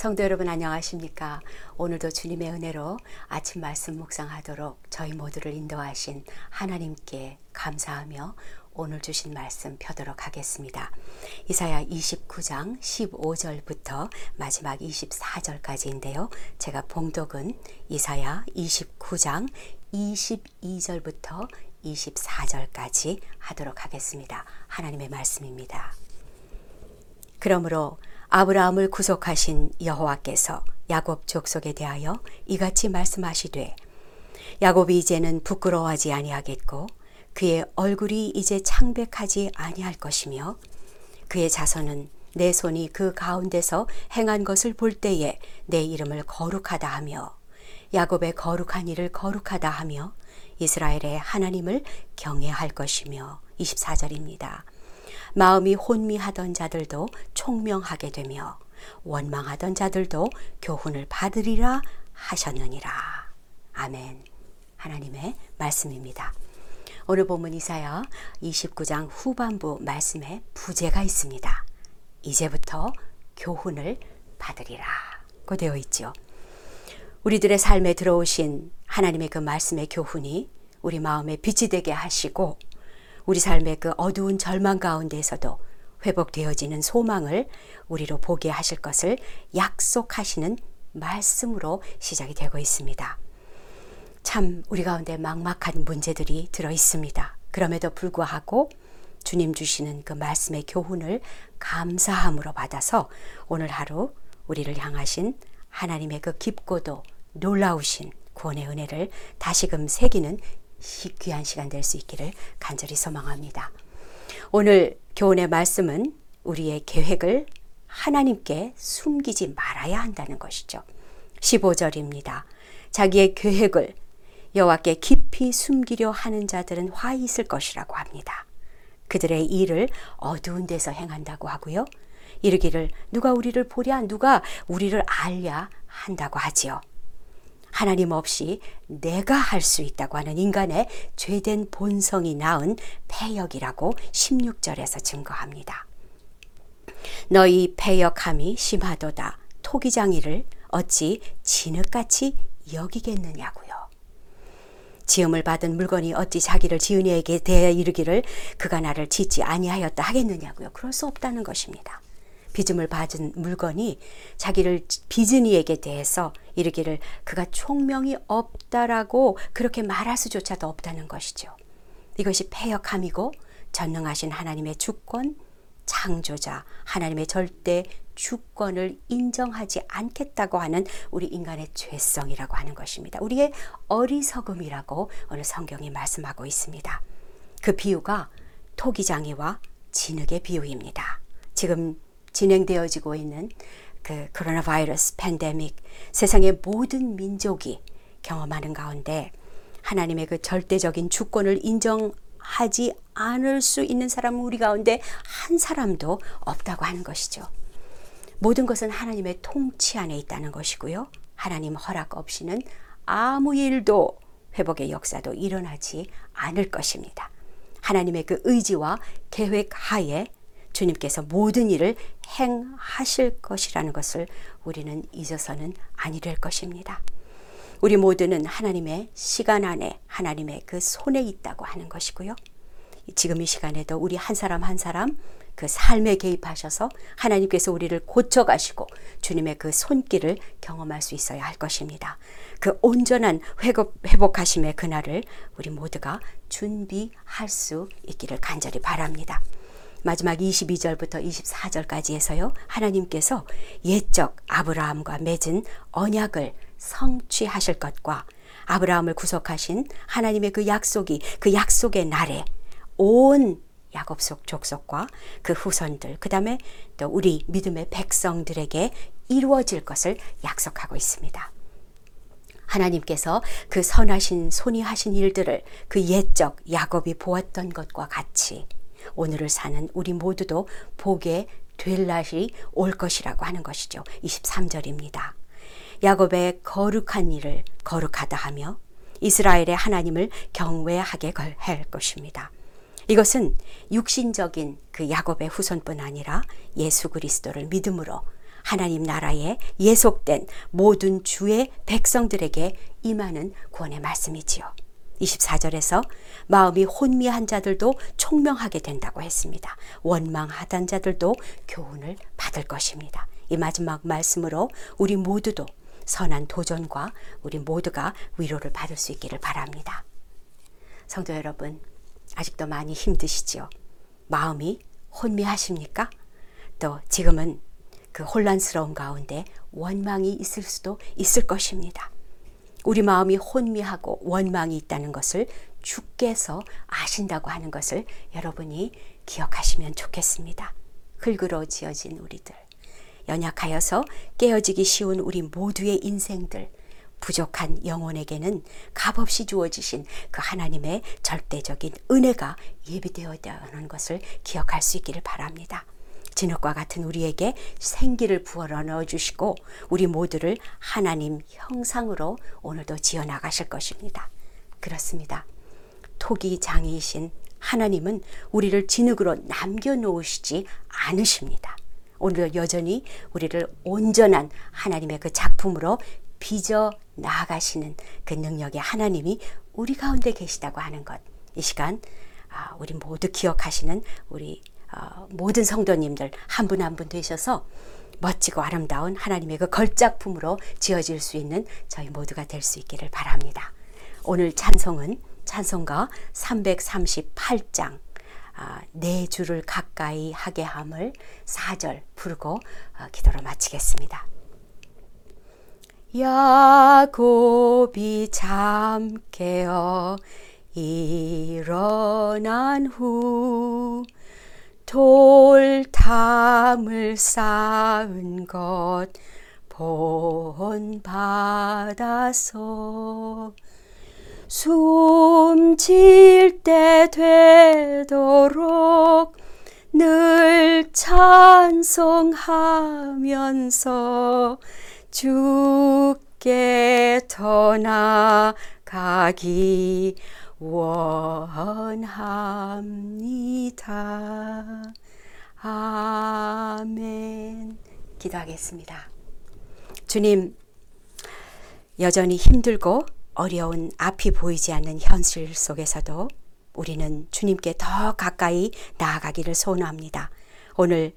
성도 여러분 안녕하십니까? 오늘도 주님의 은혜로 아침 말씀 묵상하도록 저희 모두를 인도하신 하나님께 감사하며 오늘 주신 말씀 펴도록 하겠습니다. 이사야 29장 15절부터 마지막 24절까지인데요. 제가 봉독은 이사야 29장 22절부터 24절까지 하도록 하겠습니다. 하나님의 말씀입니다. 그러므로 아브라함을 구속하신 여호와께서 야곱 족속에 대하여 이같이 말씀하시되 야곱이 이제는 부끄러워하지 아니하겠고 그의 얼굴이 이제 창백하지 아니할 것이며 그의 자손은 내 손이 그 가운데서 행한 것을 볼 때에 내 이름을 거룩하다 하며 야곱의 거룩한 일을 거룩하다 하며 이스라엘의 하나님을 경외할 것이며 24절입니다. 마음이 혼미하던 자들도 총명하게 되며 원망하던 자들도 교훈을 받으리라 하셨느니라. 아멘. 하나님의 말씀입니다. 오늘 본문 이사야 29장 후반부 말씀에 부제가 있습니다. 이제부터 교훈을 받으리라. 고 되어 있죠. 우리들의 삶에 들어오신 하나님의 그 말씀의 교훈이 우리 마음에 빛이 되게 하시고 우리 삶의 그 어두운 절망 가운데에서도 회복되어지는 소망을 우리로 보게 하실 것을 약속하시는 말씀으로 시작이 되고 있습니다. 참 우리 가운데 막막한 문제들이 들어 있습니다. 그럼에도 불구하고 주님 주시는 그 말씀의 교훈을 감사함으로 받아서 오늘 하루 우리를 향하신 하나님의 그 깊고도 놀라우신 구원의 은혜를 다시금 새기는 귀한 시간 될 수 있기를 간절히 소망합니다. 오늘 교훈의 말씀은 우리의 계획을 하나님께 숨기지 말아야 한다는 것이죠. 15절입니다. 자기의 계획을 여호와께 깊이 숨기려 하는 자들은 화 있을 것이라고 합니다. 그들의 일을 어두운 데서 행한다고 하고요. 이르기를 누가 우리를 보랴 누가 우리를 알랴 한다고 하지요. 하나님 없이 내가 할 수 있다고 하는 인간의 죄된 본성이 낳은 폐역이라고 16절에서 증거합니다. 너희 폐역함이 심하도다. 토기장이를 어찌 진흙같이 여기겠느냐고요. 지음을 받은 물건이 어찌 자기를 지은 이에게 대해 이르기를 그가 나를 짓지 아니하였다 하겠느냐고요. 그럴 수 없다는 것입니다. 빚음을 받은 물건이 자기를 빚은 이에게 대해서 이르기를 그가 총명이 없다라고 그렇게 말할 수조차도 없다는 것이죠. 이것이 폐역함이고 전능하신 하나님의 주권, 창조자, 하나님의 절대 주권을 인정하지 않겠다고 하는 우리 인간의 죄성이라고 하는 것입니다. 우리의 어리석음이라고 오늘 성경이 말씀하고 있습니다. 그 비유가 토기장이와 진흙의 비유입니다. 지금 진행되어지고 있는 그 코로나 바이러스 팬데믹 세상의 모든 민족이 경험하는 가운데 하나님의 그 절대적인 주권을 인정하지 않을 수 있는 사람은 우리 가운데 한 사람도 없다고 하는 것이죠. 모든 것은 하나님의 통치 안에 있다는 것이고요. 하나님 허락 없이는 아무 일도 회복의 역사도 일어나지 않을 것입니다. 하나님의 그 의지와 계획 하에 주님께서 모든 일을 행하실 것이라는 것을 우리는 잊어서는 아니 될 것입니다. 우리 모두는 하나님의 시간 안에 하나님의 그 손에 있다고 하는 것이고요. 지금 이 시간에도 우리 한 사람 한 사람 그 삶에 개입하셔서 하나님께서 우리를 고쳐가시고 주님의 그 손길을 경험할 수 있어야 할 것입니다. 그 온전한 회복, 회복하심의 그날을 우리 모두가 준비할 수 있기를 간절히 바랍니다. 마지막 22절부터 24절까지 해서요. 하나님께서 옛적 아브라함과 맺은 언약을 성취하실 것과 아브라함을 구속하신 하나님의 그 약속이 그 약속의 날에 온 야곱 속 족속과 그 후손들 그다음에 또 우리 믿음의 백성들에게 이루어질 것을 약속하고 있습니다. 하나님께서 그 선하신 손이 하신 일들을 그 옛적 야곱이 보았던 것과 같이 오늘을 사는 우리 모두도 보게 될 날이 올 것이라고 하는 것이죠. 23절입니다. 야곱의 거룩한 일을 거룩하다 하며 이스라엘의 하나님을 경외하게 할 것입니다. 이것은 육신적인 그 야곱의 후손뿐 아니라 예수 그리스도를 믿음으로 하나님 나라에 예속된 모든 주의 백성들에게 임하는 구원의 말씀이지요. 24절에서 마음이 혼미한 자들도 총명하게 된다고 했습니다. 원망하던 자들도 교훈을 받을 것입니다. 이 마지막 말씀으로 우리 모두도 선한 도전과 우리 모두가 위로를 받을 수 있기를 바랍니다. 성도 여러분, 아직도 많이 힘드시지요? 마음이 혼미하십니까? 또 지금은 그 혼란스러운 가운데 원망이 있을 수도 있을 것입니다. 우리 마음이 혼미하고 원망이 있다는 것을 주께서 아신다고 하는 것을 여러분이 기억하시면 좋겠습니다. 흙으로 지어진 우리들, 연약하여서 깨어지기 쉬운 우리 모두의 인생들, 부족한 영혼에게는 값없이 주어지신 그 하나님의 절대적인 은혜가 예비되어 있다는 것을 기억할 수 있기를 바랍니다. 진흙과 같은 우리에게 생기를 부어러 넣어 주시고 우리 모두를 하나님 형상으로 오늘도 지어 나가실 것입니다. 그렇습니다. 토기 장이신 하나님은 우리를 진흙으로 남겨 놓으시지 않으십니다. 오늘 여전히 우리를 온전한 하나님의 그 작품으로 빚어 나가시는 그 능력의 하나님이 우리 가운데 계시다고 하는 것. 이 시간 아, 우리 모두 기억하시는 우리 어, 모든 성도님들 한분 한 분 되셔서 멋지고 아름다운 하나님의 그 걸작품으로 지어질 수 있는 저희 모두가 될 수 있기를 바랍니다. 오늘 찬송은 찬송가 338장 아, 내 주를 가까이 하게 함을 4절 부르고 어, 기도로 마치겠습니다. 야곱이 잠 깨어 일어난 후 돌담을 쌓은 것 본받아서 숨질 때 되도록 늘 찬송하면서 주께 더 나가기 원합니다. 아멘. 기도하겠습니다. 주님, 여전히 힘들고 어려운 앞이 보이지 않는 현실 속에서도 우리는 주님께 더 가까이 나아가기를 소원합니다. 오늘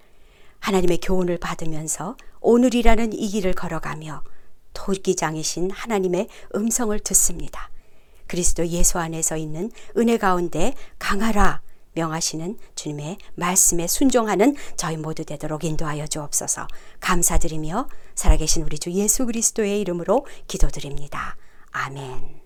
하나님의 교훈을 받으면서 오늘이라는 이 길을 걸어가며 토기장이신 하나님의 음성을 듣습니다. 그리스도 예수 안에서 있는 은혜 가운데 강하라 명하시는 주님의 말씀에 순종하는 저희 모두 되도록 인도하여 주옵소서 감사드리며 살아계신 우리 주 예수 그리스도의 이름으로 기도드립니다. 아멘.